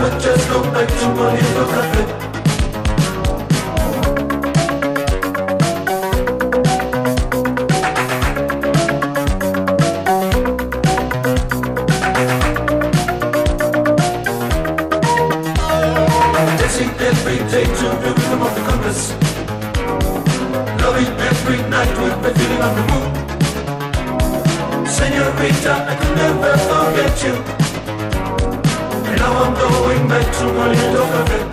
never just go back to money for profit Somebody talk of it.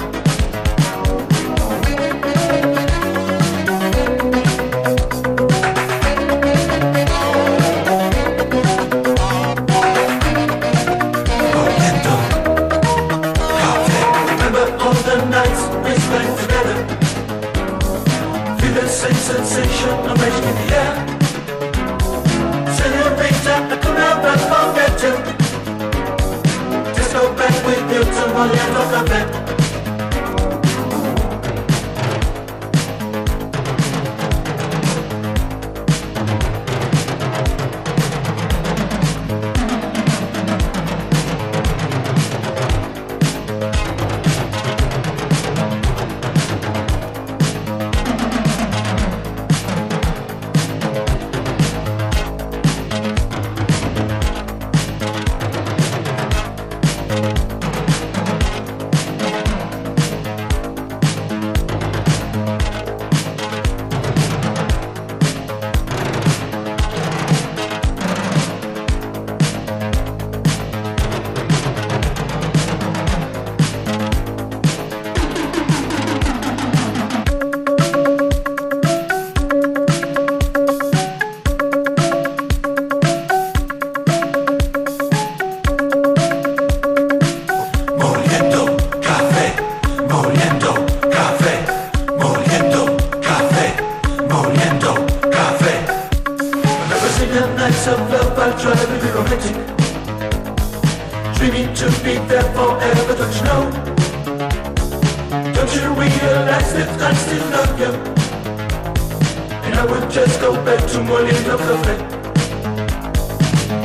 I would just go back to morning of the fed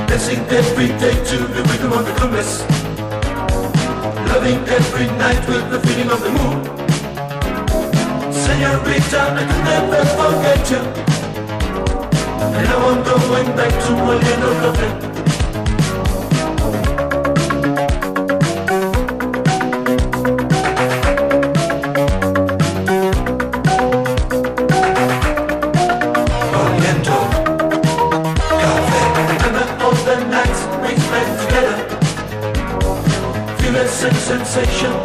Dancing every day to the rhythm of the compass Loving every night with the feeling of the moon Senorita, I could never forget you. And now I'm going back to morning of the fed sensation